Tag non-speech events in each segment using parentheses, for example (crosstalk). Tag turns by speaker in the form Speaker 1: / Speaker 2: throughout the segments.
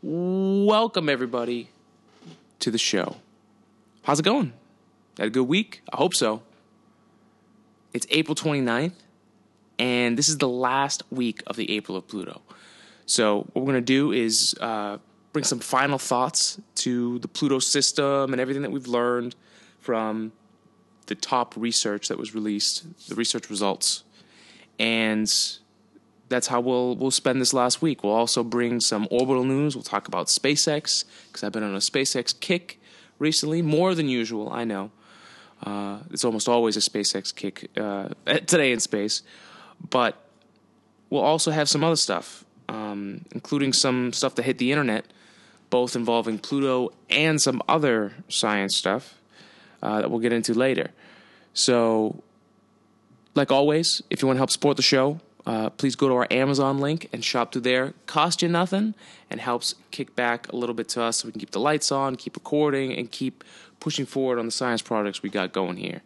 Speaker 1: Welcome, everybody, to the show. How's it going? Had a good week? I hope so. It's April 29th, and this is the last week of the April of Pluto. So, what we're going to do is uh, bring some final thoughts to the Pluto system and everything that we've learned from the top research that was released, the research results. And that's how we'll we'll spend this last week. We'll also bring some orbital news. We'll talk about SpaceX because I've been on a SpaceX kick recently, more than usual. I know uh, it's almost always a SpaceX kick uh, (laughs) today in space, but we'll also have some other stuff, um, including some stuff that hit the internet, both involving Pluto and some other science stuff uh, that we'll get into later. So, like always, if you want to help support the show uh, please go to our Amazon link and shop through there. Cost you nothing and helps kick back a little bit to us so we can keep the lights on, keep recording, and keep pushing forward on the science projects we got going here.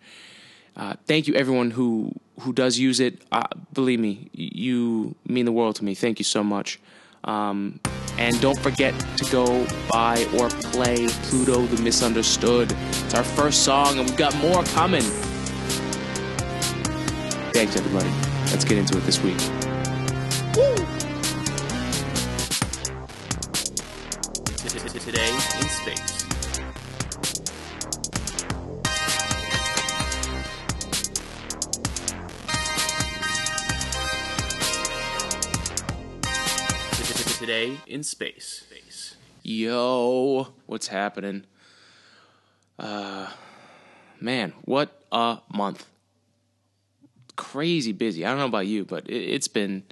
Speaker 1: Uh, thank you, everyone who who does use it. Uh, believe me, you mean the world to me. Thank you so much. Um, and don't forget to go buy or play Pluto the Misunderstood. It's our first song, and we've got more coming. Thanks, everybody. Let's get into it this week. Woo!
Speaker 2: Today in space. Today in space.
Speaker 1: Yo, what's happening? Uh, man, what a month crazy busy. I don't know about you, but it, has been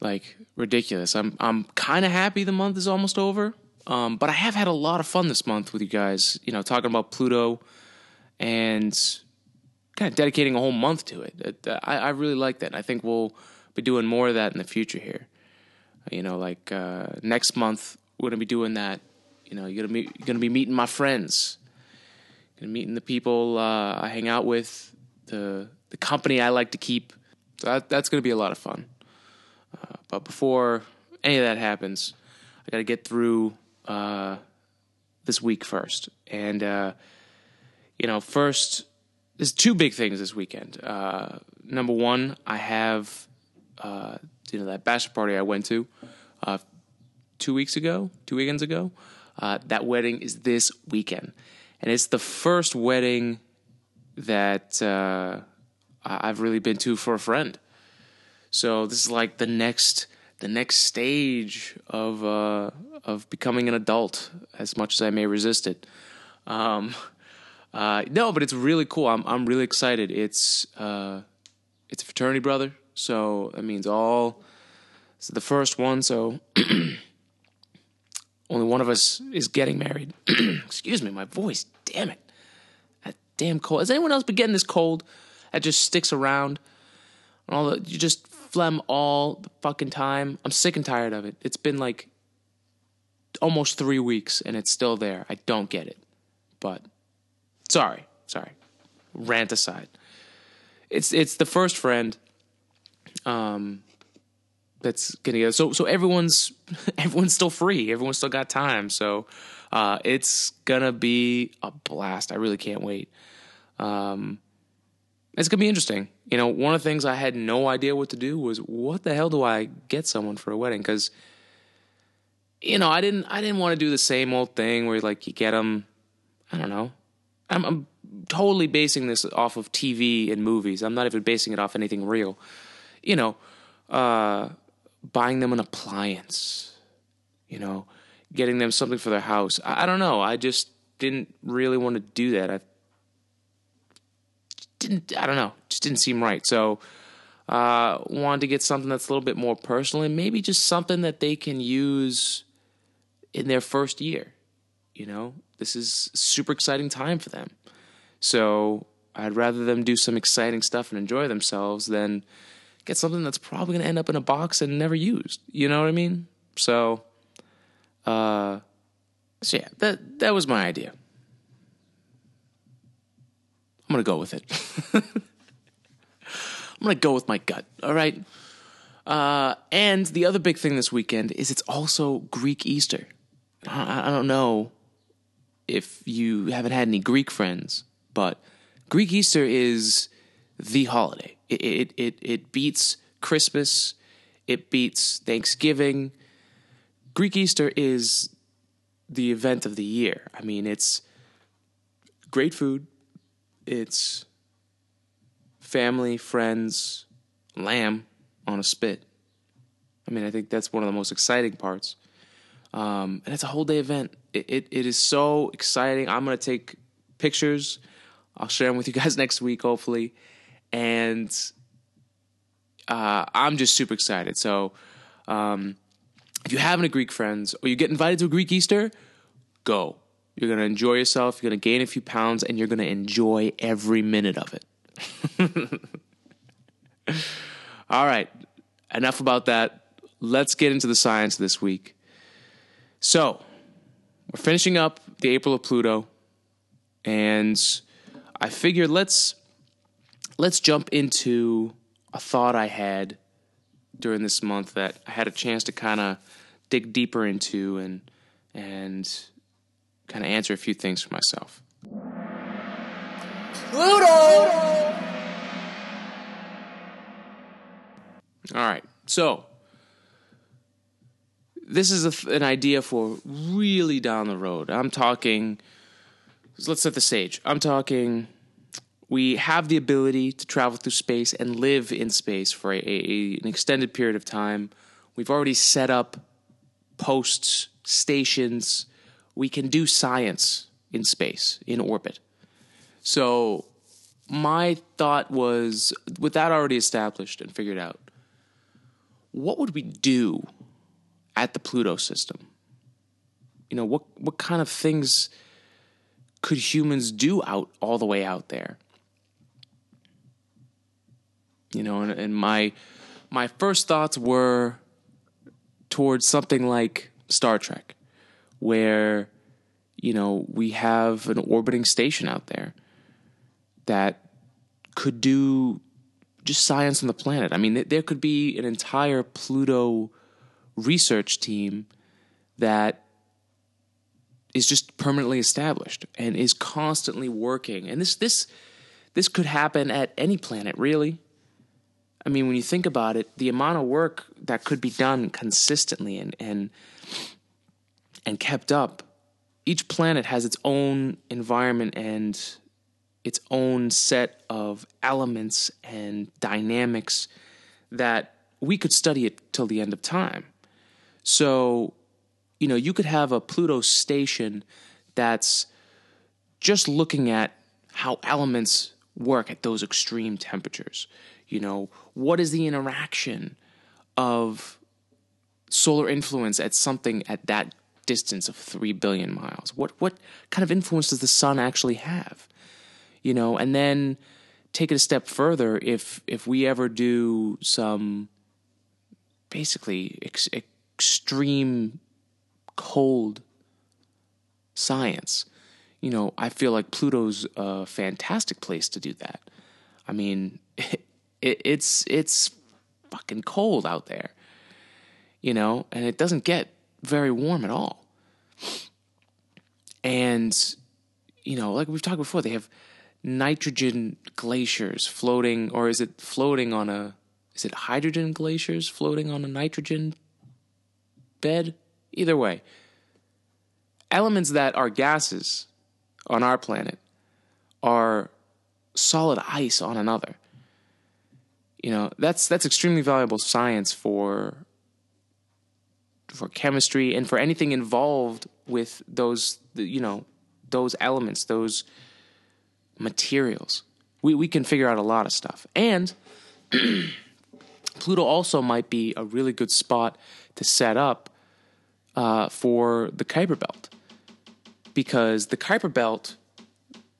Speaker 1: like ridiculous. I'm I'm kind of happy the month is almost over. Um, but I have had a lot of fun this month with you guys. You know, talking about Pluto and kind of dedicating a whole month to it. uh, I, I really like that. I think we'll be doing more of that in the future here. You know, like uh, next month we're gonna be doing that. You know, you're gonna be you're gonna be meeting my friends, gonna meeting the people uh, I hang out with, the the company I like to keep. So that, that's going to be a lot of fun. Uh, but before any of that happens, I got to get through uh, this week first. And, uh, you know, first, there's two big things this weekend. Uh, number one, I have, uh, you know, that bachelor party I went to uh, two weeks ago, two weekends ago. that wedding is this weekend. And it's the first wedding that I've really been to for a friend. So this is like the next the next stage of uh, of becoming an adult. As much as I may resist it, um, uh, no, but it's really cool. I'm I'm really excited. It's uh, it's a fraternity brother, so that means all. It's the first one, so (clears throat) only one of us is getting married. (clears throat) Excuse me, my voice. Damn it, that damn cold. Has anyone else been getting this cold? That just sticks around. And all the you just phlegm all the fucking time. I'm sick and tired of it. It's been like almost three weeks and it's still there. I don't get it. But sorry, sorry. Rant aside. It's it's the first friend um that's getting together. So so everyone's (laughs) everyone's still free. Everyone's still got time. So uh it's gonna be a blast. I really can't wait. Um it's gonna be interesting. You know, one of the things I had no idea what to do was what the hell do I get someone for a wedding? Because you know, I didn't I didn't want to do the same old thing where like you get them. I don't know. I'm, I'm totally basing this off of TV and movies. I'm not even basing it off anything real. You know, uh, buying them an appliance. You know, getting them something for their house. I, I don't know. I just didn't really want to do that. I didn't I don't know, just didn't seem right. So uh, wanted to get something that's a little bit more personal and maybe just something that they can use in their first year. You know, this is super exciting time for them. So I'd rather them do some exciting stuff and enjoy themselves than get something that's probably going to end up in a box and never used. You know what I mean? So, uh, so yeah, that that was my idea. I'm going to go with it. (laughs) I'm going to go with my gut. All right. Uh, and the other big thing this weekend is it's also Greek Easter. I, I don't know if you haven't had any Greek friends, but Greek Easter is the holiday. It it it, it beats Christmas. It beats Thanksgiving. Greek Easter is the event of the year. I mean, it's great food. It's family, friends, lamb on a spit. I mean, I think that's one of the most exciting parts. Um, and it's a whole day event. It, it, it is so exciting. I'm going to take pictures. I'll share them with you guys (laughs) next week, hopefully. And uh, I'm just super excited. So, um, if you have any Greek friends or you get invited to a Greek Easter, go. You're going to enjoy yourself. You're going to gain a few pounds and you're going to enjoy every minute of it. (laughs) All right. Enough about that. Let's get into the science this week. So, we're finishing up the April of Pluto and I figured let's let's jump into a thought I had during this month that I had a chance to kind of dig deeper into and and kind of answer a few things for myself. Pluto. All right, so this is a, an idea for really down the road. I'm talking. Let's set the stage. I'm talking. We have the ability to travel through space and live in space for a, a, an extended period of time. We've already set up posts, stations. We can do science in space, in orbit. So, my thought was with that already established and figured out, what would we do at the Pluto system? You know, what what kind of things could humans do out all the way out there? You know, and, and my my first thoughts were towards something like Star Trek, where you know we have an orbiting station out there that could do just science on the planet. I mean, there could be an entire Pluto research team that is just permanently established and is constantly working. And this this this could happen at any planet, really. I mean, when you think about it, the amount of work that could be done consistently and and and kept up, each planet has its own environment and its own set of elements and dynamics that we could study it till the end of time. So, you know, you could have a Pluto station that's just looking at how elements work at those extreme temperatures. You know, what is the interaction of solar influence at something at that distance of 3 billion miles? What what kind of influence does the sun actually have? You know, and then take it a step further if if we ever do some basically ex- extreme cold science, you know, I feel like Pluto's a fantastic place to do that. I mean, (laughs) it, it's it's fucking cold out there, you know, and it doesn't get very warm at all. And you know, like we've talked before, they have nitrogen glaciers floating, or is it floating on a? Is it hydrogen glaciers floating on a nitrogen bed? Either way, elements that are gases on our planet are solid ice on another you know that's that's extremely valuable science for for chemistry and for anything involved with those you know those elements those materials. We we can figure out a lot of stuff. And (clears throat) Pluto also might be a really good spot to set up uh, for the Kuiper Belt. Because the Kuiper Belt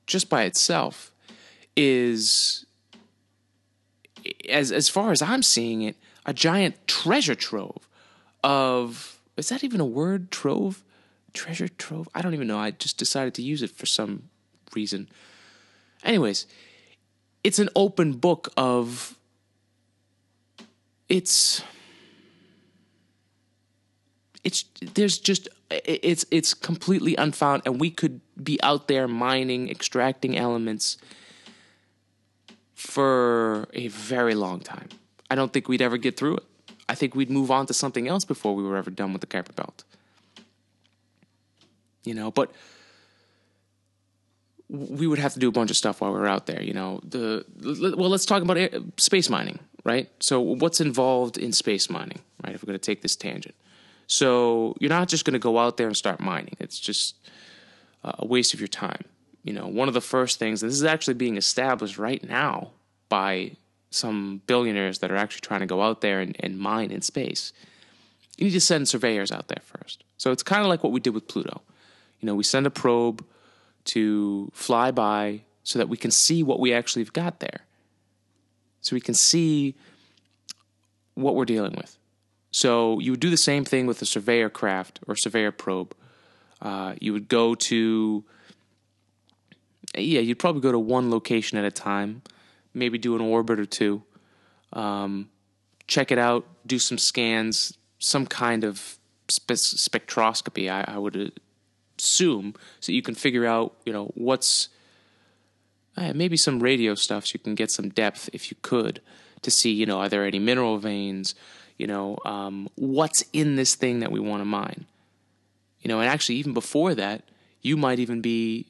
Speaker 1: just by itself is as as far as I'm seeing it, a giant treasure trove of is that even a word? Trove, treasure trove. I don't even know. I just decided to use it for some reason. Anyways, it's an open book of. It's it's there's just it's it's completely unfound, and we could be out there mining, extracting elements for a very long time. I don't think we'd ever get through it. I think we'd move on to something else before we were ever done with the Kuiper Belt. You know, but we would have to do a bunch of stuff while we were out there. You know, the well, let's talk about air, space mining, right? So, what's involved in space mining, right? If we're going to take this tangent, so you're not just going to go out there and start mining. It's just uh, a waste of your time. You know, one of the first things, and this is actually being established right now by some billionaires that are actually trying to go out there and, and mine in space. You need to send surveyors out there first. So it's kind of like what we did with Pluto. You know, we send a probe to fly by so that we can see what we actually have got there. So we can see what we're dealing with. So you would do the same thing with a surveyor craft or surveyor probe. Uh, you would go to, yeah, you'd probably go to one location at a time maybe do an orbit or two, um, check it out, do some scans, some kind of spe- spectroscopy. I, I, would assume so you can figure out, you know, what's uh, maybe some radio stuff, so you can get some depth if you could to see, you know, are there any mineral veins, you know, um, what's in this thing that we want to mine, you know, and actually even before that, you might even be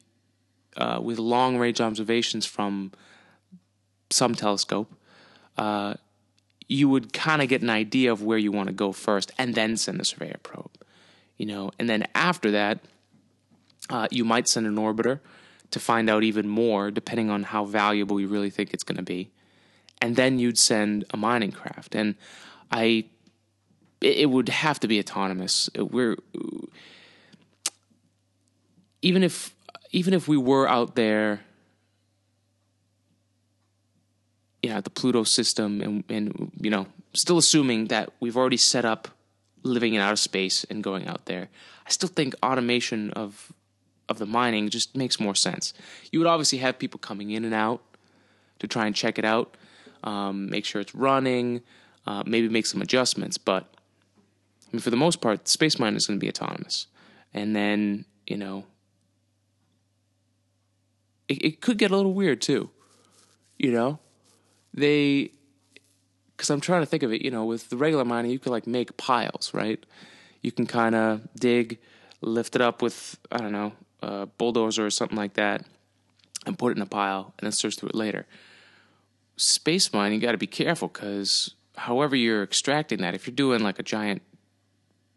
Speaker 1: uh, with long range observations from some telescope, uh, you would kind of get an idea of where you want to go first, and then send the surveyor probe. You know, and then after that, uh, you might send an orbiter to find out even more, depending on how valuable you really think it's going to be, and then you'd send a mining craft. And I, it, would have to be autonomous. We're even if even if we were out there you know the Pluto system, and and you know still assuming that we've already set up living in outer space and going out there. I still think automation of of the mining just makes more sense. You would obviously have people coming in and out to try and check it out, um, make sure it's running, uh, maybe make some adjustments. But I mean, for the most part, the space mining is going to be autonomous. And then you know, it, it could get a little weird too. You know, they because I'm trying to think of it, you know, with the regular mining, you can like make piles, right? You can kind of dig, lift it up with, I don't know, a bulldozer or something like that, and put it in a pile and then search through it later. Space mining, you got to be careful because however you're extracting that, if you're doing like a giant,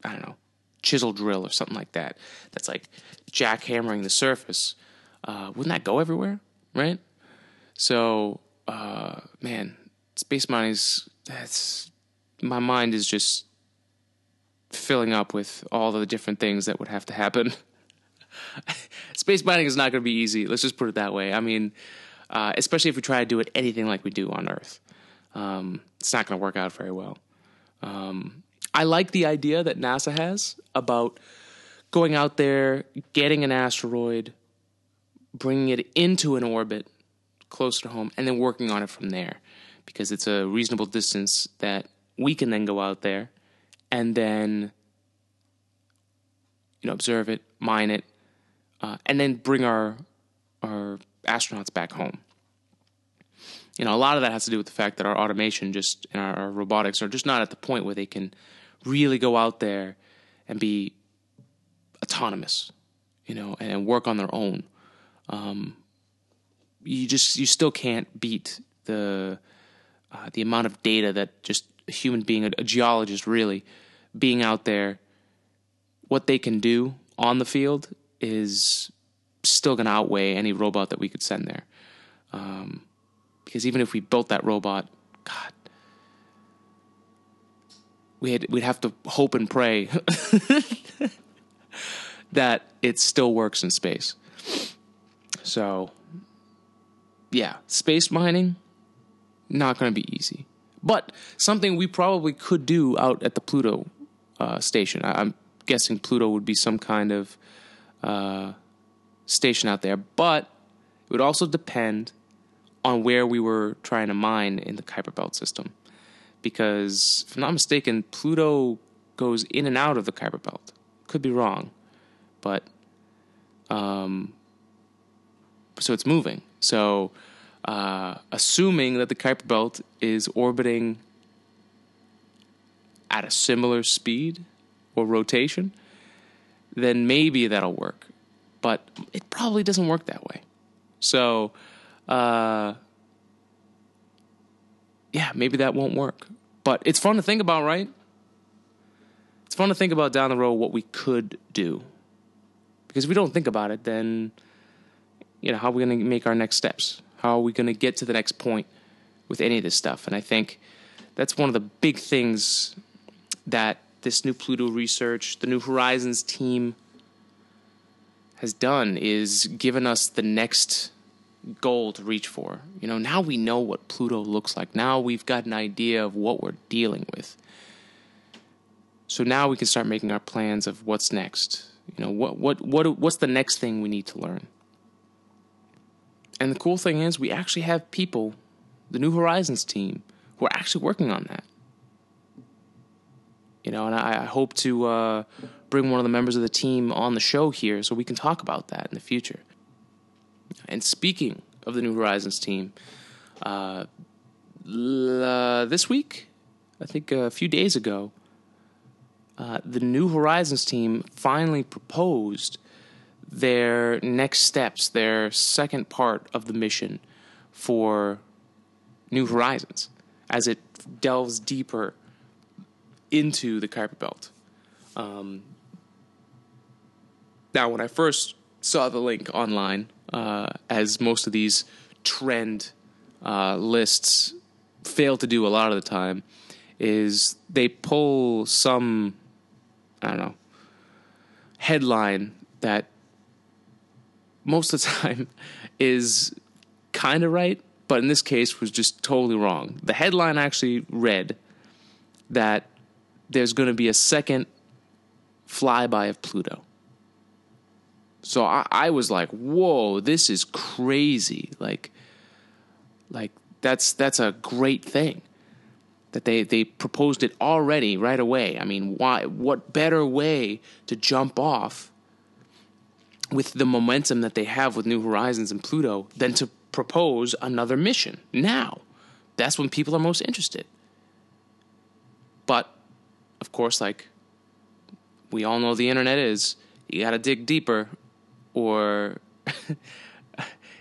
Speaker 1: I don't know, chisel drill or something like that, that's like jackhammering the surface, uh, wouldn't that go everywhere, right? So uh, man, space is that's my mind is just filling up with all the different things that would have to happen. (laughs) space mining is not going to be easy. Let's just put it that way. I mean, uh, especially if we try to do it anything like we do on Earth, um, it's not going to work out very well. Um, I like the idea that NASA has about going out there, getting an asteroid, bringing it into an orbit, closer to home, and then working on it from there because it's a reasonable distance that we can then go out there and then you know observe it, mine it, uh, and then bring our our astronauts back home. You know, a lot of that has to do with the fact that our automation just and our, our robotics are just not at the point where they can really go out there and be autonomous, you know, and work on their own. Um, you just you still can't beat the uh, the amount of data that just a human being, a, a geologist, really being out there, what they can do on the field is still going to outweigh any robot that we could send there. Um, because even if we built that robot, God, we had, we'd have to hope and pray (laughs) that it still works in space. So yeah, space mining, not going to be easy. But something we probably could do out at the Pluto uh, station. I- am guessing Pluto would be some kind of uh, station out there, but it would also depend on where we were trying to mine in the Kuiper Belt system. Because, if I'm not mistaken, Pluto goes in and out of the Kuiper Belt. Could be wrong, but um, so it's moving. So, uh, assuming that the Kuiper Belt is orbiting at a similar speed or rotation, then maybe that'll work. But it probably doesn't work that way. So, uh, yeah, maybe that won't work. But it's fun to think about, right? It's fun to think about down the road what we could do. Because if we don't think about it, then, you know, how are we going to make our next steps? How are we going to get to the next point with any of this stuff? And I think that's one of the big things that this new Pluto research, the New Horizons team has done is given us the next goal to reach for. You know, now we know what Pluto looks like. Now we've got an idea of what we're dealing with. So now we can start making our plans of what's next. You know, what what what what's the next thing we need to learn? And the cool thing is we actually have people, the New Horizons team, who are actually working on that. You know, and I, I hope to uh, bring one of the members of the team on the show here so we can talk about that in the future. And speaking of the New Horizons team, uh, uh, this week, I think a few days ago, uh, the New Horizons team finally proposed their next steps, their second part of the mission for New Horizons as it delves deeper into the Kuiper Belt. Um, now, when I first saw the link online, uh, as most of these trend uh, lists fail to do a lot of the time, is they pull some, I don't know, headline that most of the time is kind of right, but in this case was just totally wrong. The headline actually read that there's going to be a second flyby of Pluto. So I, I was like, "Whoa, this is crazy!" Like, like that's that's a great thing that they they proposed it already right away. I mean, why? What better way to jump off with the momentum that they have with New Horizons and Pluto than to propose another mission now? That's when people are most interested. But of course, like we all know the internet is, you got to dig deeper or (laughs)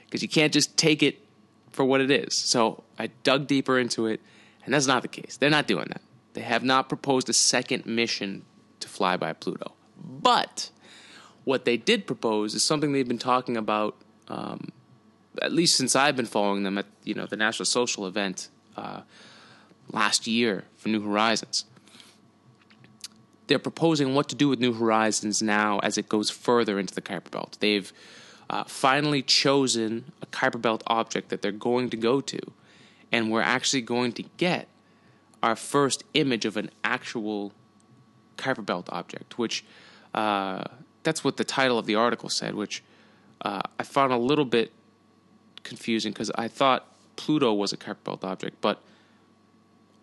Speaker 1: because you can't just take it for what it is. So I dug deeper into it, and that's not the case. They're not doing that. They have not proposed a second mission to fly by Pluto. But what they did propose is something they've been talking about, um, at least since I've been following them at you know the NASA Social event uh, last year for New Horizons they're proposing what to do with New Horizons now as it goes further into the Kuiper Belt. They've uh, finally chosen a Kuiper Belt object that they're going to go to, and we're actually going to get our first image of an actual Kuiper Belt object, which uh, that's what the title of the article said, which uh, I found a little bit confusing because I thought Pluto was a Kuiper Belt object, but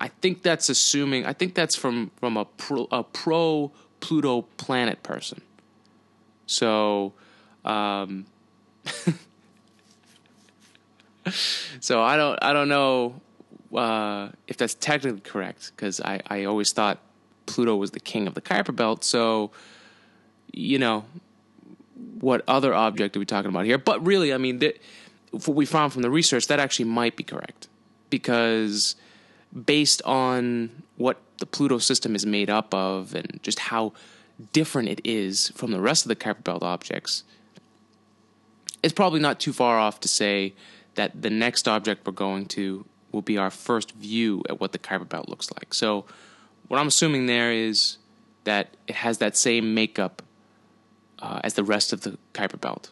Speaker 1: I think that's assuming. I think that's from from a pro, a pro Pluto planet person. So, um, (laughs) so I don't I don't know uh, if that's technically correct because I I always thought Pluto was the king of the Kuiper Belt. So, you know, what other object are we talking about here? But really, I mean, what we found from the research that actually might be correct because based on what the Pluto system is made up of and just how different it is from the rest of the Kuiper Belt objects, it's probably not too far off to say that the next object we're going to will be our first view at what the Kuiper Belt looks like. So, what I'm assuming there is that it has that same makeup uh, as the rest of the Kuiper Belt.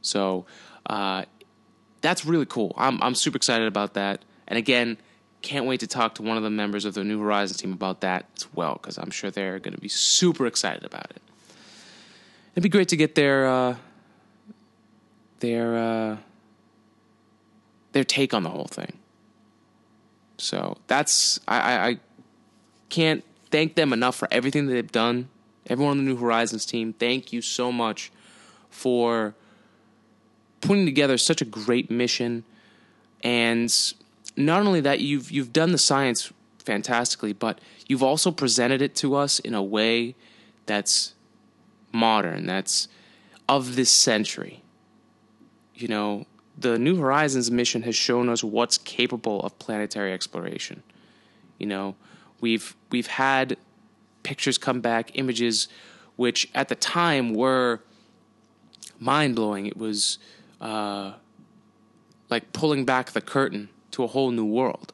Speaker 1: So, uh, that's really cool. I'm I'm super excited about that. And again, can't wait to talk to one of the members of the New Horizons team about that as well, because I'm sure they're going to be super excited about it. It'd be great to get their uh, their uh, their take on the whole thing. So that's I, I, I can't thank them enough for everything that they've done. Everyone on the New Horizons team, thank you so much for putting together such a great mission. And not only that, you've you've done the science fantastically, but you've also presented it to us in a way that's modern, that's of this century. You know, the New Horizons mission has shown us what's capable of planetary exploration. You know, we've we've had pictures come back, images which at the time were mind blowing. It was uh, like pulling back the curtain to a whole new world.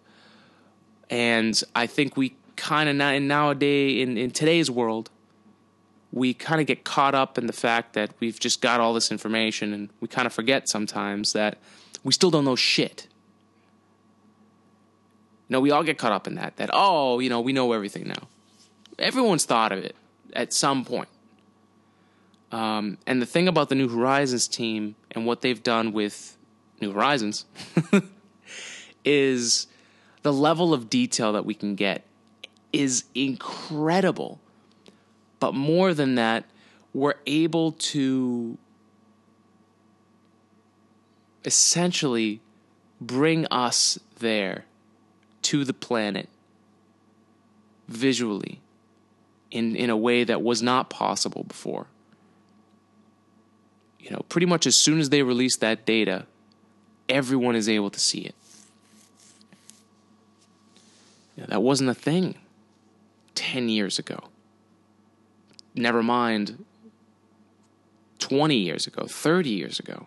Speaker 1: And I think we kind of now nowadays in, in today's world, we kind of get caught up in the fact that we've just got all this information and we kind of forget sometimes that we still don't know shit. No, we all get caught up in that. That oh, you know, we know everything now. Everyone's thought of it at some point. Um, and the thing about the New Horizons team and what they've done with New Horizons (laughs) is the level of detail that we can get is incredible. But more than that, we're able to essentially bring us there to the planet visually in, in a way that was not possible before. You know, pretty much as soon as they release that data, everyone is able to see it. You know, that wasn't a thing 10 years ago. Never mind 20 years ago, 30 years ago.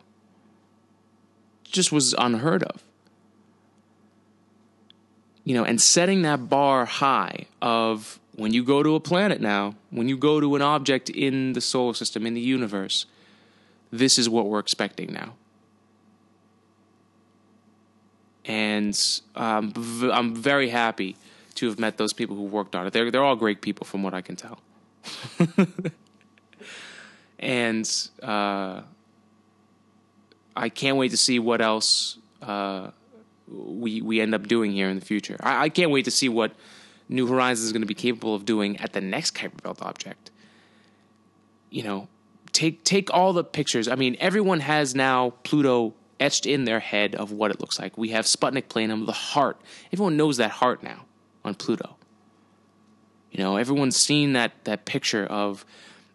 Speaker 1: It just was unheard of. You know, and setting that bar high of when you go to a planet now, when you go to an object in the solar system, in the universe, this is what we're expecting now. And um, v- I'm very happy to have met those people who worked on it. They're, they're all great people, from what I can tell. (laughs) and uh, I can't wait to see what else uh, we we end up doing here in the future. I, I can't wait to see what New Horizons is going to be capable of doing at the next Kuiper Belt object. You know, take take all the pictures. I mean, everyone has now Pluto etched in their head of what it looks like. We have Sputnik Planum, the heart. Everyone knows that heart now on Pluto. You know, everyone's seen that that picture of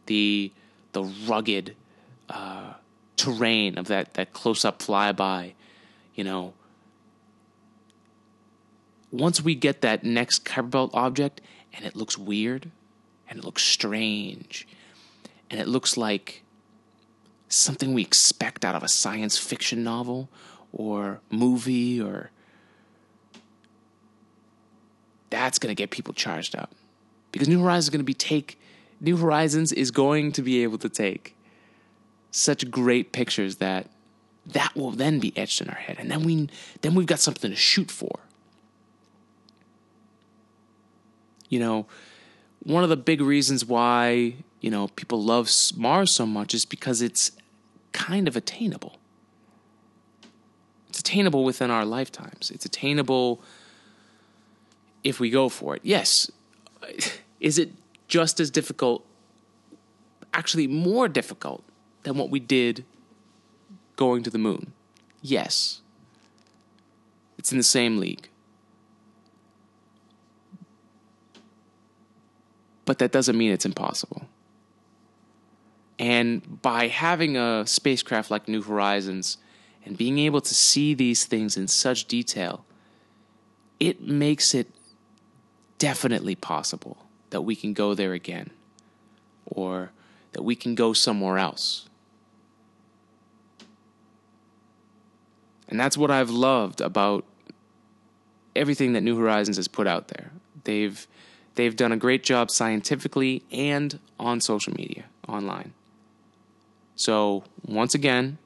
Speaker 1: the the rugged uh, terrain of that that close up flyby. You know, once we get that next Kuiper Belt object and it looks weird and it looks strange and it looks like something we expect out of a science fiction novel or movie or that's going to get people charged up. Because new horizons is going to be take new horizons is going to be able to take such great pictures that that will then be etched in our head. And then we then we've got something to shoot for you know one of the big reasons why you know people love mars so much is because it's kind of attainable. It's attainable within our lifetimes. It's attainable if we go for it. Yes. Is it just as difficult actually more difficult than what we did going to the moon? Yes. It's in the same league but that doesn't mean it's impossible. And by having a spacecraft like New Horizons and being able to see these things in such detail, it makes it definitely possible that we can go there again or that we can go somewhere else. And that's what I've loved about everything that New Horizons has put out there. They've They've done a great job scientifically and on social media, online. So, once again,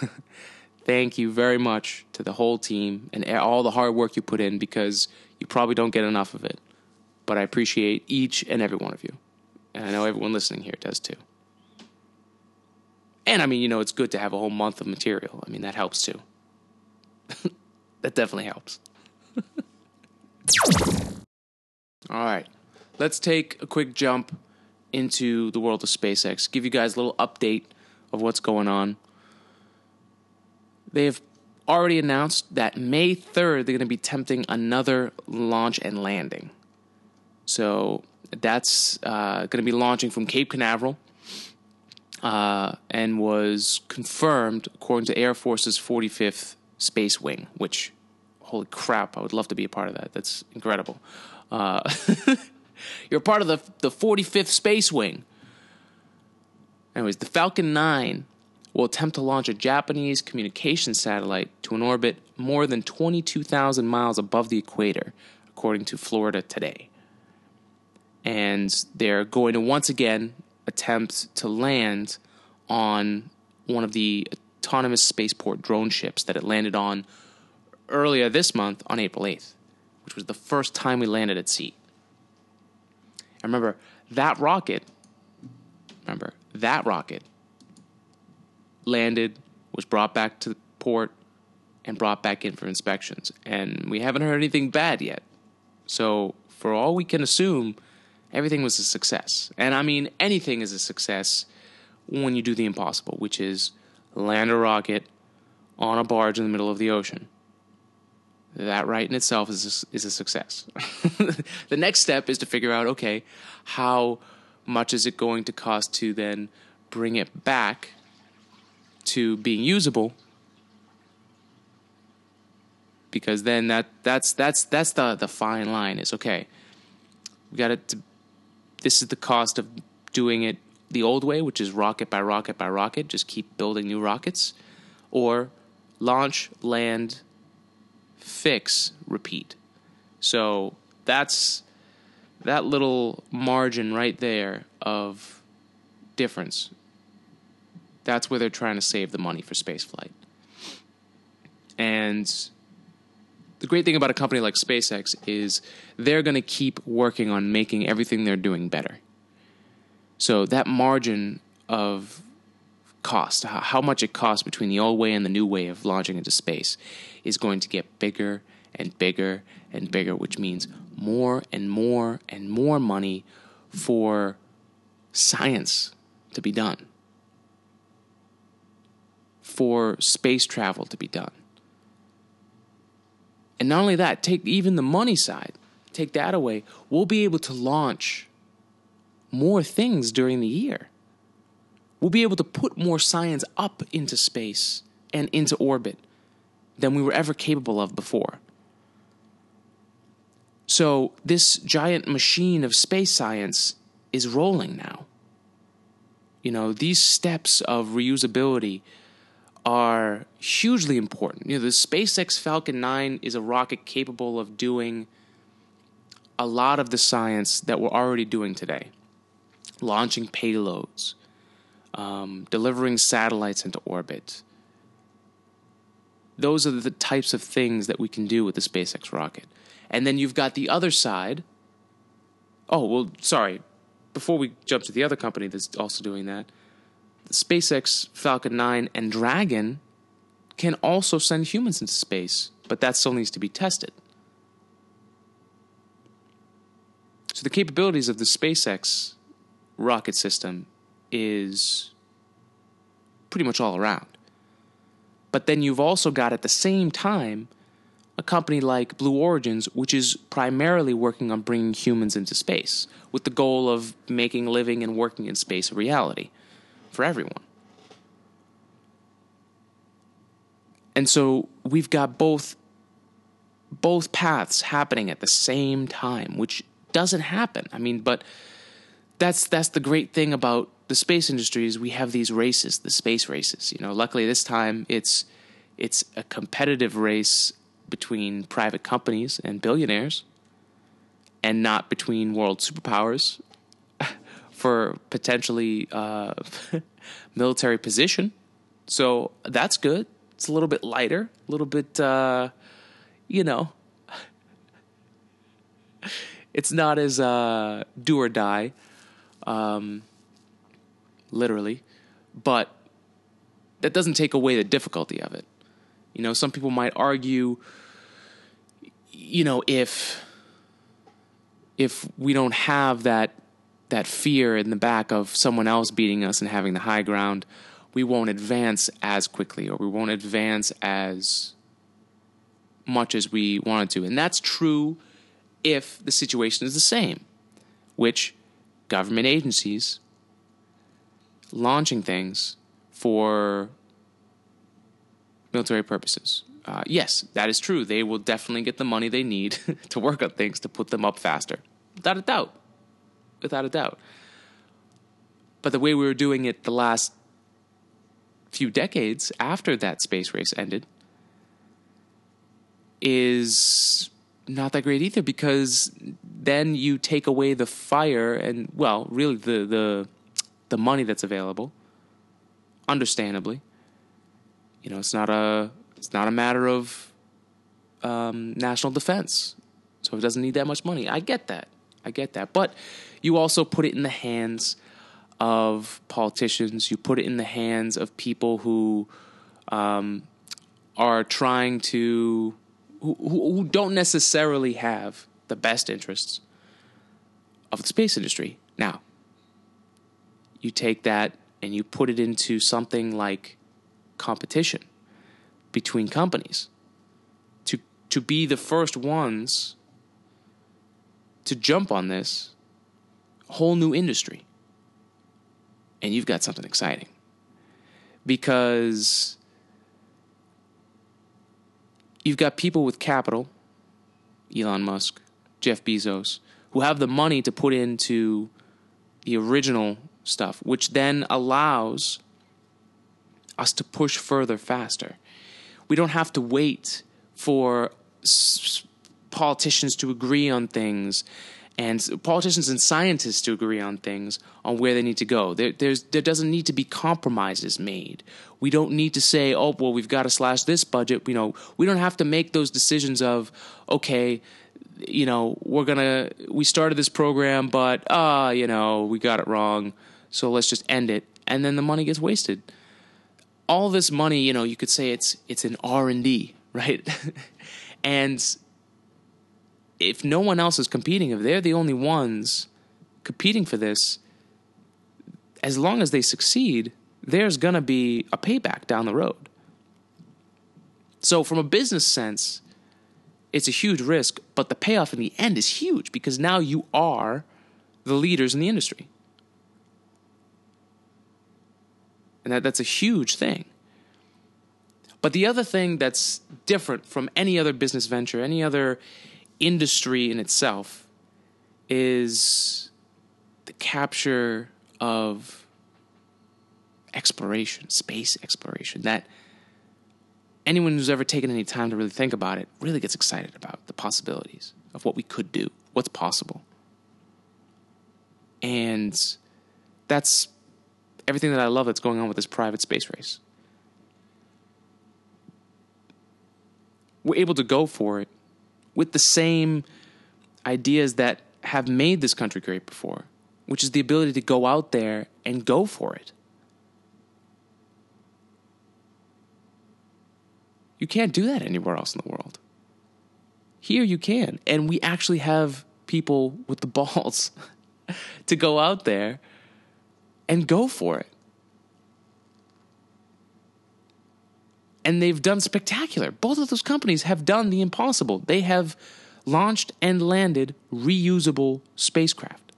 Speaker 1: (laughs) thank you very much to the whole team and all the hard work you put in because you probably don't get enough of it. But I appreciate each and every one of you. And I know everyone listening here does too. And I mean, you know, it's good to have a whole month of material. I mean, that helps too. (laughs) that definitely helps. (laughs) All right. let's take a quick jump into the world of SpaceX. Give you guys a little update of what's going on. They have already announced that May 3rd, they're going to be attempting another launch and landing. So that's uh, going to be launching from Cape Canaveral uh, and was confirmed according to Air Force's 45th Space Wing, which, holy crap, I would love to be a part of that. That's incredible. Uh, (laughs) you're part of the, the 45th Space Wing. Anyways, the Falcon 9 will attempt to launch a Japanese communication satellite to an orbit more than 22,000 miles above the equator, according to Florida Today. And they're going to once again attempt to land on one of the autonomous spaceport drone ships that it landed on earlier this month on April 8th, which was the first time we landed at sea. And remember, that rocket, remember, that rocket landed, was brought back to port, and brought back in for inspections. And we haven't heard anything bad yet. So, for all we can assume, everything was a success. And I mean, anything is a success when you do the impossible, which is land a rocket on a barge in the middle of the ocean. That right in itself is a, is a success. (laughs) the next step is to figure out okay, how much is it going to cost to then bring it back to being usable? Because then that that's that's that's the the fine line is okay. We got it. This is the cost of doing it the old way, which is rocket by rocket by rocket, just keep building new rockets, or launch, land, fix, repeat. So that's that little margin right there of difference. That's where they're trying to save the money for spaceflight. And the great thing about a company like SpaceX is they're going to keep working on making everything they're doing better. So that margin of cost, how much it costs between the old way and the new way of launching into space, is going to get bigger and bigger and bigger, which means more and more and more money for science to be done, for space travel to be done. And not only that, take even the money side, take that away, we'll be able to launch more things during the year. We'll be able to put more science up into space and into orbit than we were ever capable of before. So, this giant machine of space science is rolling now. You know, these steps of reusability are hugely important. You know, the SpaceX Falcon 9 is a rocket capable of doing a lot of the science that we're already doing today launching payloads, um, delivering satellites into orbit. Those are the types of things that we can do with the SpaceX rocket. And then you've got the other side. Oh, well, sorry. Before we jump to the other company that's also doing that, SpaceX Falcon 9 and Dragon can also send humans into space, but that still needs to be tested. So the capabilities of the SpaceX rocket system is pretty much all around. But then you've also got at the same time a company like Blue Origins, which is primarily working on bringing humans into space with the goal of making living and working in space a reality for everyone. And so we've got both both paths happening at the same time, which doesn't happen. I mean, but that's that's the great thing about the space industry is we have these races, the space races. You know, luckily this time it's it's a competitive race between private companies and billionaires, and not between world superpowers (laughs) for potentially uh, (laughs) military position. So that's good. It's a little bit lighter, a little bit, uh, you know. (laughs) It's not as uh, do or die um, literally, but that doesn't take away the difficulty of it. You know, some people might argue, you know, if if we don't have that that fear in the back of someone else beating us and having the high ground, we won't advance as quickly or we won't advance as much as we wanted to. And that's true if the situation is the same, which government agencies launching things for military purposes. Uh, yes, that is true. They will definitely get the money they need (laughs) to work on things to put them up faster. Without a doubt. Without a doubt. But the way we were doing it the last few decades after that space race ended is not that great either because then you take away the fire and well really the the the money that's available understandably. You know it's not a it's not a matter of um, national defense. So it doesn't need that much money. I get that. I get that. But you also put it in the hands of politicians. You put it in the hands of people who um, are trying to who, who don't necessarily have the best interests of the space industry. Now, you take that and you put it into something like competition between companies to to be the first ones to jump on this whole new industry. And you've got something exciting. Because you've got people with capital, Elon Musk, Jeff Bezos, who have the money to put into the original stuff, which then allows us to push further faster. We don't have to wait for s- politicians to agree on things and politicians and scientists to agree on things on where they need to go. There, there's, there doesn't need to be compromises made. We don't need to say, oh, well, we've got to slash this budget. You know, we don't have to make those decisions of, okay, you know, we're gonna we started this program, but ah, uh, you know, we got it wrong, so let's just end it, and then the money gets wasted. All this money, you know, you could say it's it's an R and D, right? (laughs) and if no one else is competing, if they're the only ones competing for this, as long as they succeed, there's going to be a payback down the road. So, from a business sense, it's a huge risk, but the payoff in the end is huge because now you are the leaders in the industry. And that, that's a huge thing. But the other thing that's different from any other business venture, any other industry in itself is the capture of exploration, space exploration. That anyone who's ever taken any time to really think about it really gets excited about the possibilities of what we could do, what's possible. And that's everything that I love that's going on with this private space race. We're able to go for it with the same ideas that have made this country great before, which is the ability to go out there and go for it. You can't do that anywhere else in the world. Here you can. And we actually have people with the (laughs) balls to go out there and go for it. and they've done spectacular. Both of those companies have done the impossible. They have launched and landed reusable spacecraft.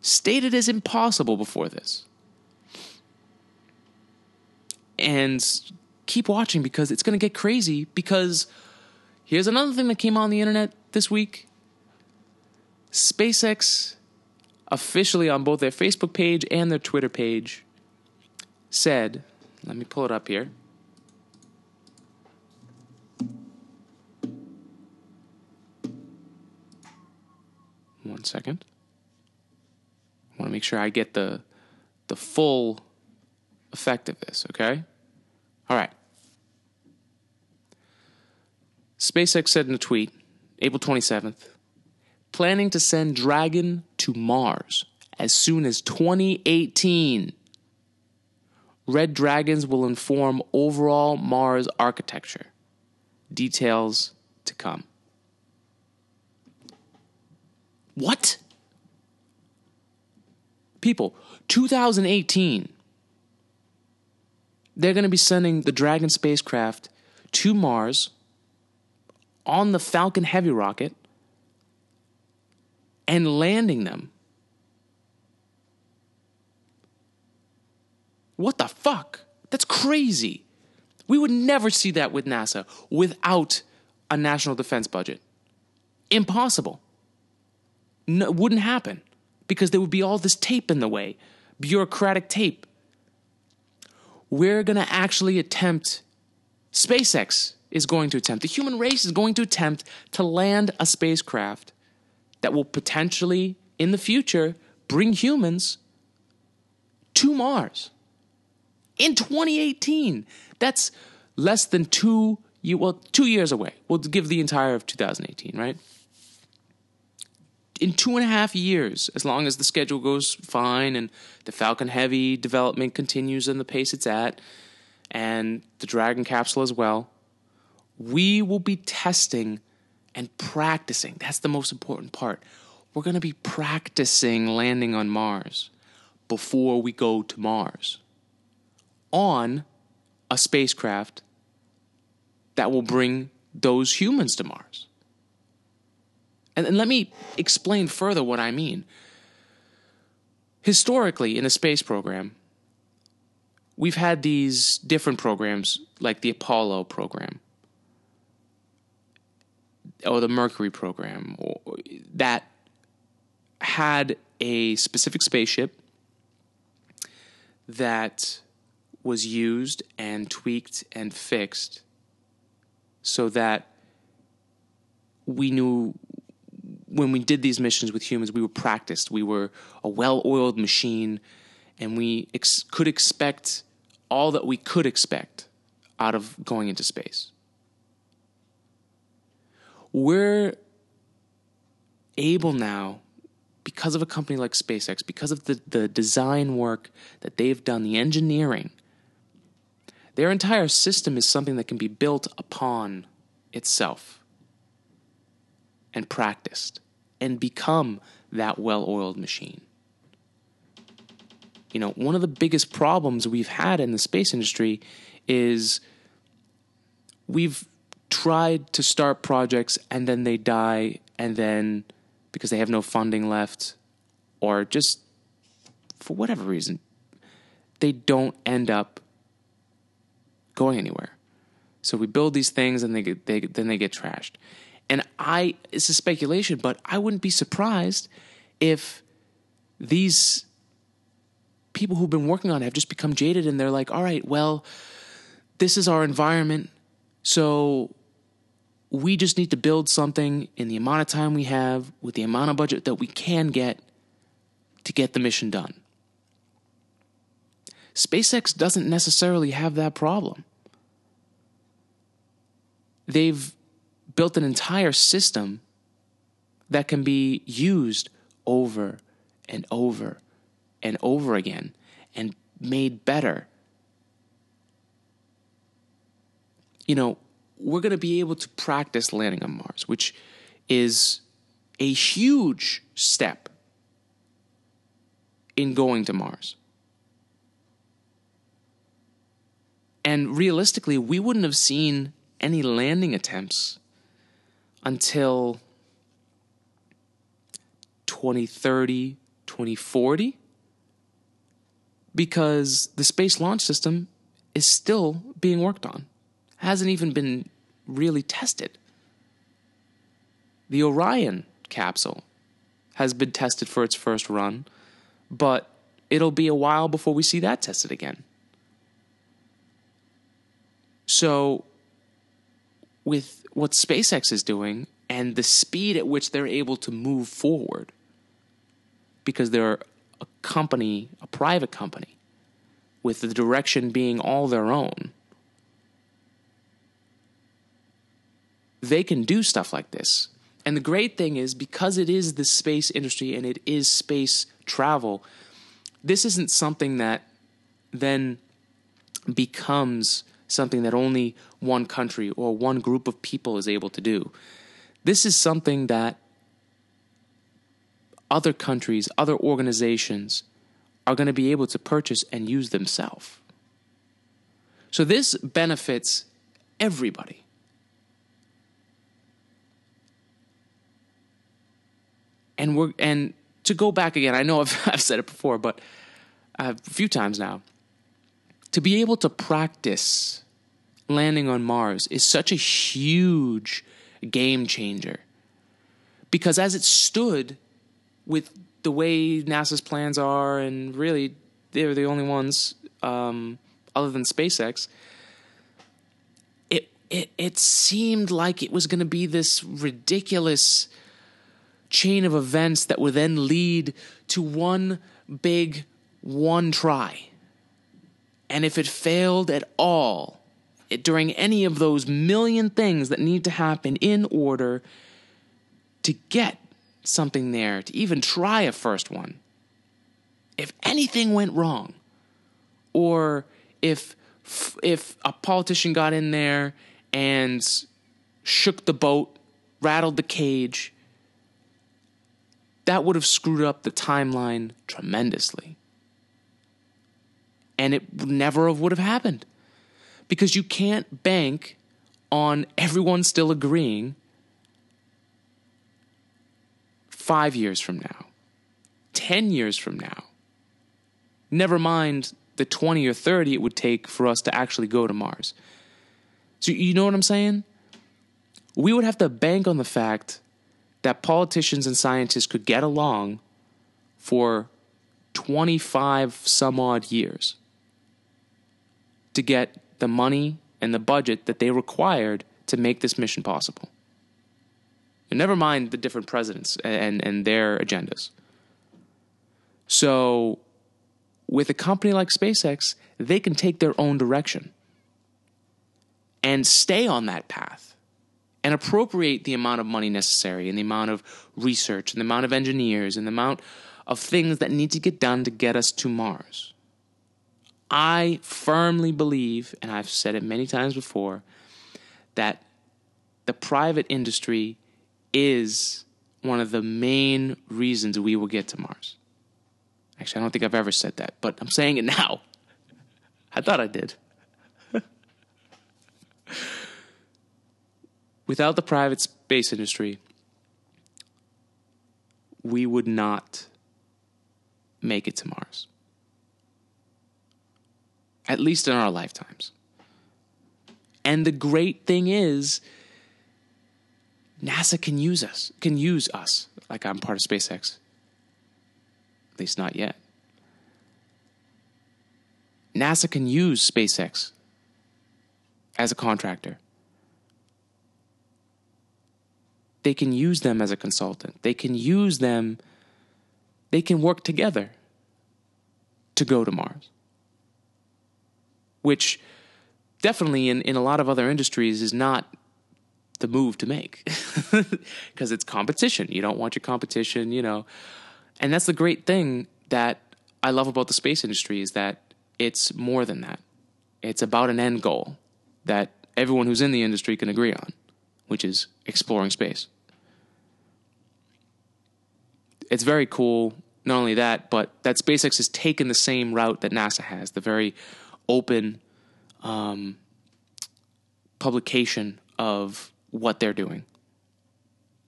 Speaker 1: Stated as impossible before this. And keep watching because it's going to get crazy. Because here's another thing that came on the internet this week SpaceX officially on both their Facebook page and their Twitter page said, let me pull it up here. One second. I want to make sure I get the the full effect of this, okay? All right. SpaceX said in a tweet, April 27th, planning to send Dragon to Mars as soon as 2018. Red Dragons will inform overall Mars architecture. Details to come. What? People, 2018, they're going to be sending the Dragon spacecraft to Mars on the Falcon Heavy rocket and landing them. What the fuck? That's crazy. We would never see that with NASA without a national defense budget. Impossible. No, wouldn't happen because there would be all this tape in the way, bureaucratic tape. We're going to actually attempt, SpaceX is going to attempt, the human race is going to attempt to land a spacecraft that will potentially, in the future, bring humans to Mars in 2018. That's less than two, well, two years away. We'll give the entire of 2018, right? in two and a half years, as long as the schedule goes fine and the Falcon Heavy development continues in the pace it's at, and the Dragon capsule as well, we will be testing and practicing. That's the most important part. We're going to be practicing landing on Mars before we go to Mars on a spacecraft that will bring those humans to Mars. And, and let me explain further what I mean. Historically, in the space program, we've had these different programs like the Apollo program or the Mercury program that had a specific spaceship that was used and tweaked and fixed so that we knew when we did these missions with humans, we were practiced. We were a well oiled machine, and we ex- could expect all that we could expect out of going into space. We're able now, because of a company like SpaceX, because of the, the design work that they've done, the engineering, their entire system is something that can be built upon itself and practiced and become that well oiled machine. You know, one of the biggest problems we've had in the space industry is we've tried to start projects and then they die, and then because they have no funding left, or just for whatever reason, they don't end up going anywhere. So we build these things and they get, they, then they get trashed. And I, it's a speculation, but I wouldn't be surprised if these people who've been working on it have just become jaded and they're like, all right, well, this is our environment. So we just need to build something in the amount of time we have with the amount of budget that we can get to get the mission done. SpaceX doesn't necessarily have that problem. They've built an entire system that can be used over and over and over again and made better. You know, we're going to be able to practice landing on Mars, which is a huge step in going to Mars. And realistically, we wouldn't have seen any landing attempts until 2030, 2040 because the space launch system is still being worked on. Hasn't even been really tested. The Orion capsule has been tested for its first run, but it'll be a while before we see that tested again. So, with what SpaceX is doing and the speed at which they're able to move forward because they're a company, a private company, with the direction being all their own. They can do stuff like this. And the great thing is, because it is the space industry and it is space travel, this isn't something that then becomes something that only one country or one group of people is able to do. This is something that other countries, other organizations are going to be able to purchase and use themselves. So this benefits everybody. And we're and to go back again, I know I've, (laughs) I've said it before, but uh, a few times now. To be able to practice landing on Mars is such a huge game changer. Because as it stood with the way NASA's plans are, and really they're the only ones um, other than SpaceX, it it it seemed like it was going to be this ridiculous chain of events that would then lead to one big one try. And if it failed at all, it, during any of those million things that need to happen in order to get something there, to even try a first one, if anything went wrong, or if if a politician got in there and shook the boat, rattled the cage, that would have screwed up the timeline tremendously. And it never would have happened. Because you can't bank on everyone still agreeing five years from now, 10 years from now. Never mind the 20 or 30 it would take for us to actually go to Mars. So, you know what I'm saying? We would have to bank on the fact that politicians and scientists could get along for 25 some odd years to get the money and the budget that they required to make this mission possible. And never mind the different presidents and, and their agendas. So, with a company like SpaceX, they can take their own direction and stay on that path and appropriate the amount of money necessary and the amount of research and the amount of engineers and the amount of things that need to get done to get us to Mars. I firmly believe, and I've said it many times before, that the private industry is one of the main reasons we will get to Mars. Actually, I don't think I've ever said that, but I'm saying it now. (laughs) I thought I did. (laughs) Without the private space industry, we would not make it to Mars. At least in our lifetimes. And the great thing is, NASA can use us, can use us, like I'm part of SpaceX. At least not yet. NASA can use SpaceX as a contractor. They can use them as a consultant. They can use them, they can work together to go to Mars. Which definitely in, in a lot of other industries is not the move to make (laughs) because it's competition. You don't want your competition, you know. And that's the great thing that I love about the space industry is that it's more than that. It's about an end goal that everyone who's in the industry can agree on which is exploring space. It's very cool, not only that, but that SpaceX has taken the same route that NASA has, the very open um, publication of what they're doing.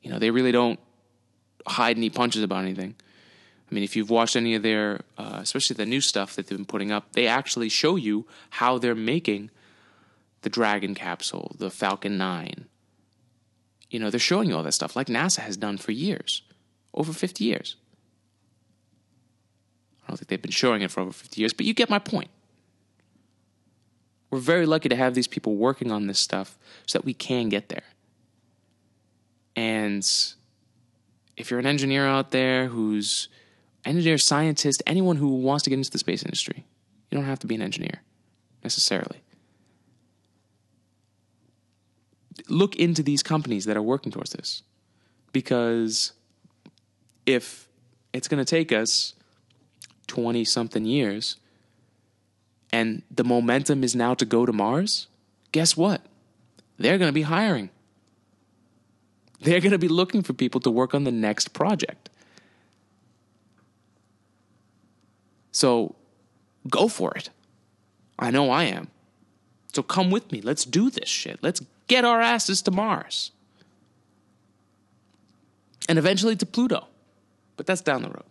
Speaker 1: You know, they really don't hide any punches about anything. I mean, if you've watched any of their, uh, especially the new stuff that they've been putting up, they actually show you how they're making the Dragon capsule, the Falcon 9, you know, they're showing you all that stuff like NASA has done for years, over 50 years. I don't think they've been showing it for over 50 years, but you get my point. We're very lucky to have these people working on this stuff so that we can get there. And if you're an engineer out there who's engineer, scientist, anyone who wants to get into the space industry, you don't have to be an engineer necessarily. Look into these companies that are working towards this. Because if it's going to take us 20 something years and the momentum is now to go to Mars, guess what? They're going to be hiring. They're going to be looking for people to work on the next project. So go for it. I know I am. So come with me. Let's do this shit. Let's get our asses to Mars. And eventually to Pluto. But that's down the road.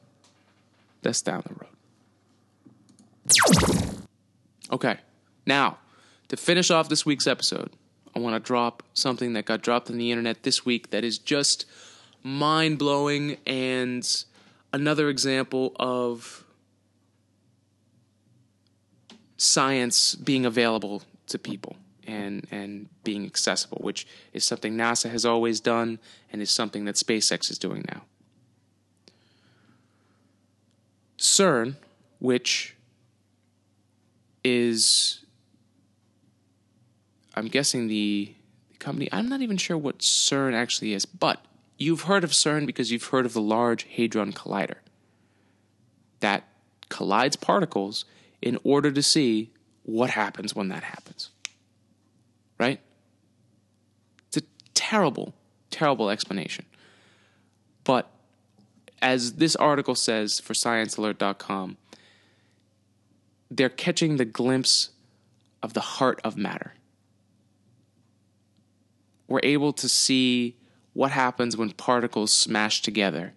Speaker 1: That's down the road. Okay. Now, to finish off this week's episode, I want to drop something that got dropped on the internet this week that is just mind blowing and another example of science being available to people and and being accessible, which is something NASA has always done and is something that SpaceX is doing now. CERN, which is I'm guessing the, the company I'm not even sure what CERN actually is, but you've heard of CERN because you've heard of the Large Hadron Collider that collides particles in order to see what happens when that happens. Right? It's a terrible, terrible explanation. But as this article says for sciencealert.com, they're catching the glimpse of the heart of matter. We're able to see what happens when particles smash together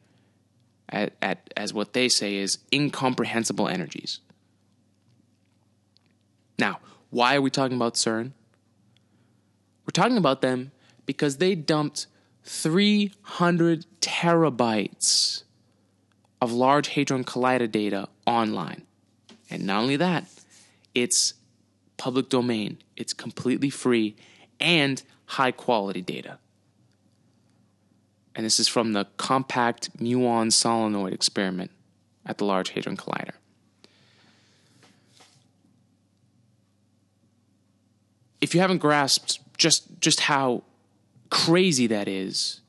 Speaker 1: at, at as what they say is incomprehensible energies. Now, why are we talking about CERN? We're talking about them because they dumped 300 terabytes of Large Hadron Collider data online. And not only that, it's public domain, it's completely free and high quality data. And this is from the compact muon solenoid experiment at the Large Hadron Collider. if you haven't grasped just just how crazy that is,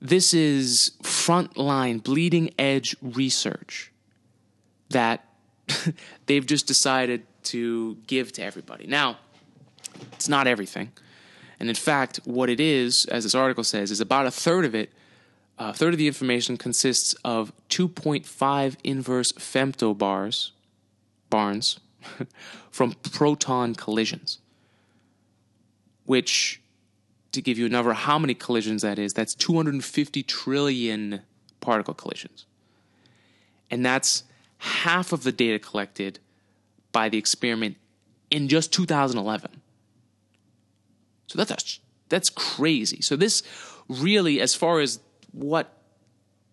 Speaker 1: this is frontline, bleeding edge research that (laughs) they've just decided to give to everybody. Now, it's not everything. And in fact, what it is, as this article says, is about a third of it, a third of the information consists of 2.5 inverse femtobars, barns, (laughs) from proton collisions which, to give you a number, how many collisions that is, that's 250 trillion particle collisions. And that's half of the data collected by the experiment in just 2011. So that's that's crazy. So this really, as far as what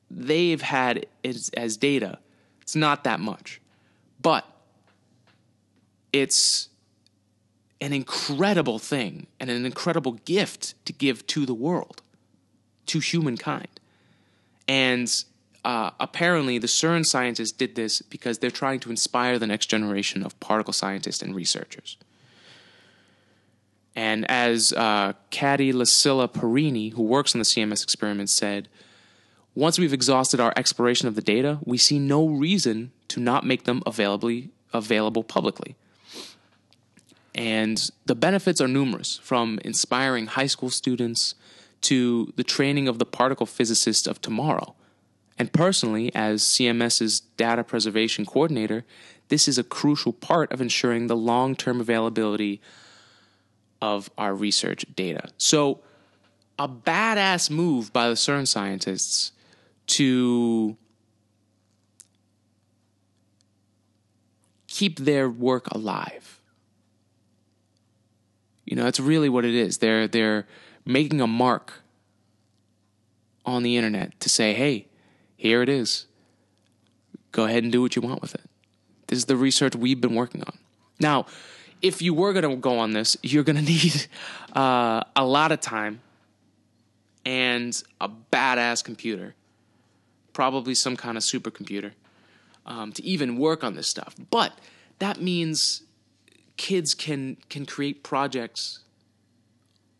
Speaker 1: they've had as, as data, it's not that much, but it's an incredible thing and an incredible gift to give to the world, to humankind. And uh, apparently, the CERN scientists did this because they're trying to inspire the next generation of particle scientists and researchers. And as uh, Lassila Perini, who works on the CMS experiment, said, once we've exhausted our exploration of the data, we see no reason to not make them available publicly. And the benefits are numerous from inspiring high school students to the training of the particle physicists of tomorrow. And personally, as CMS's data preservation coordinator, this is a crucial part of ensuring the long term availability of our research data. So, a badass move by the CERN scientists to keep their work alive you know, that's really what it is. They're they're making a mark on the internet to say, "Hey, here it is. Go ahead and do what you want with it." This is the research we've been working on. Now, if you were going to go on this, you're going (laughs) to need uh, a lot of time and a badass computer, probably some kind of supercomputer, um, to even work on this stuff. But that means kids can can create projects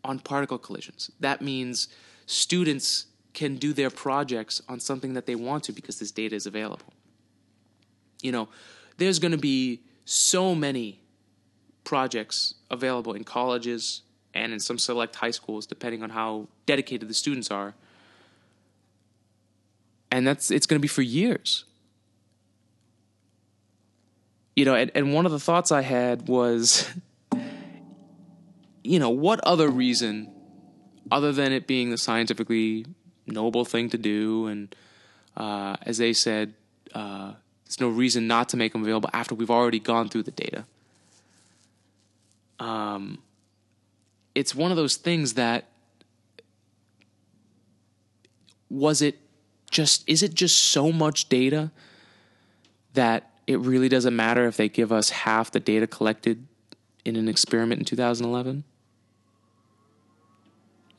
Speaker 1: on particle collisions. That means students can do their projects on something that they want to because this data is available. You know, there's going to be so many projects available in colleges and in some select high schools, depending on how dedicated the students are. And that's it's going to be for years. You know, and, and one of the thoughts I had was, you know, what other reason, other than it being the scientifically noble thing to do, and uh, as they said, uh, there's no reason not to make them available after we've already gone through the data. Um, it's one of those things that was it just is it just so much data that it really doesn't matter if they give us half the data collected in an experiment in 2011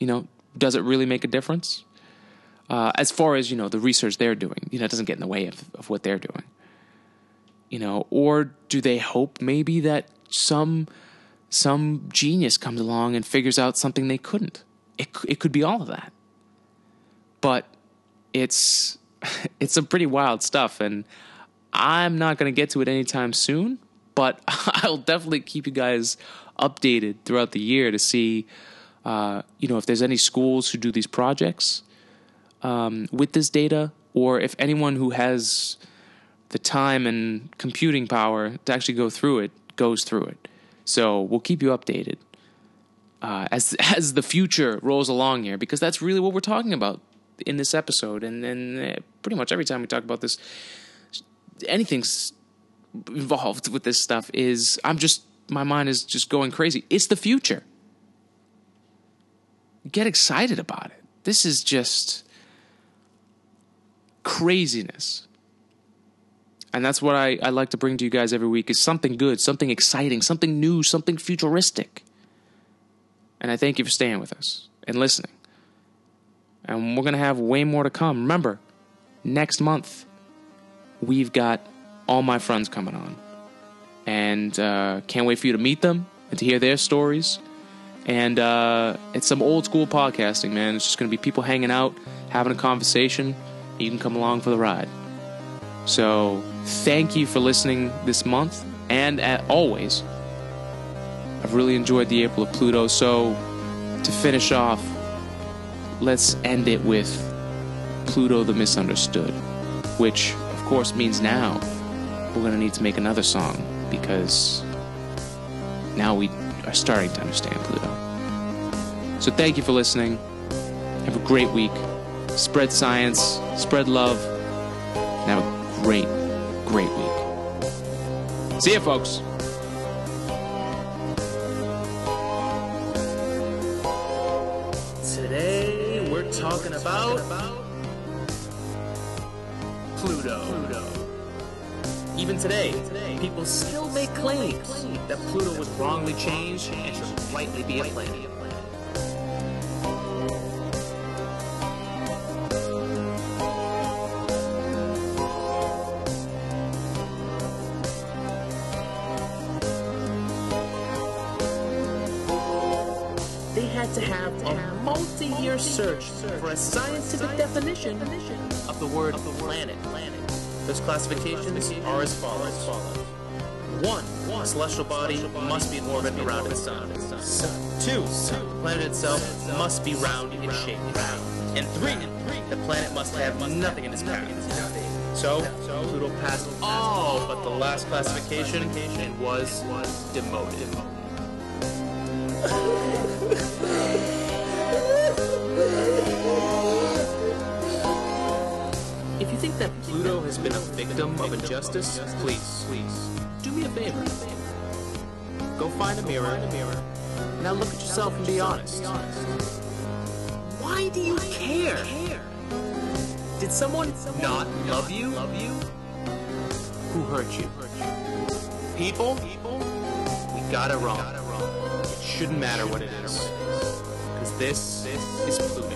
Speaker 1: you know does it really make a difference? Uh, as far as you know the research they're doing you know it doesn't get in the way of, of what they're doing. You know or do they hope maybe that some some genius comes along and figures out something they couldn't? It, it could be all of that. But it's (laughs) it's some pretty wild stuff and i'm not going to get to it anytime soon but (laughs) i'll definitely keep you guys updated throughout the year to see uh, you know if there's any schools who do these projects um, with this data or if anyone who has the time and computing power to actually go through it goes through it. So we'll keep you updated uh, as (laughs) as the future rolls along here because that's really what we're talking about in this episode and then uh, pretty much every time we talk about this anything's involved with this stuff is I'm just my mind is just going crazy. It's the future. Get excited about it. This is just craziness. And that's what I, I like to bring to you guys every week is something good, something exciting, something new, something futuristic. And I thank you for staying with us and listening. And we're going to have way more to come. Remember, next month, we've got all my friends coming on. And uh, can't wait for you to meet them and to hear their stories. And uh, it's some old school podcasting, man. It's just going to be people hanging out, having a conversation. You can come along for the ride. So, thank you for listening this month. And as always, I've really enjoyed the April of Pluto. So, to finish off, let's end it with Pluto the Misunderstood, which, course, means now we're going to need to make another song because now we are starting to understand Pluto. So, thank you for listening. Have a great week. Spread science, spread love, and have a great, great week. See you, folks.
Speaker 2: Today, people still make claims that Pluto was wrongly changed and should rightly be a planet. Search for a scientific definition of the word planet. Those classifications are as follows. One, a celestial body must be in orbit around its sun. Two, the planet itself must be round in shape. And three, the planet must have nothing in its path. So, Pluto passed all but the last classification and was demoted. Victim of injustice, please, please, do me a favor. Go find a mirror. Now look at yourself and be honest. Why do you care? Did someone not love you? Who hurt you? People? We got it wrong. It shouldn't matter what it is. Because this is Pluto.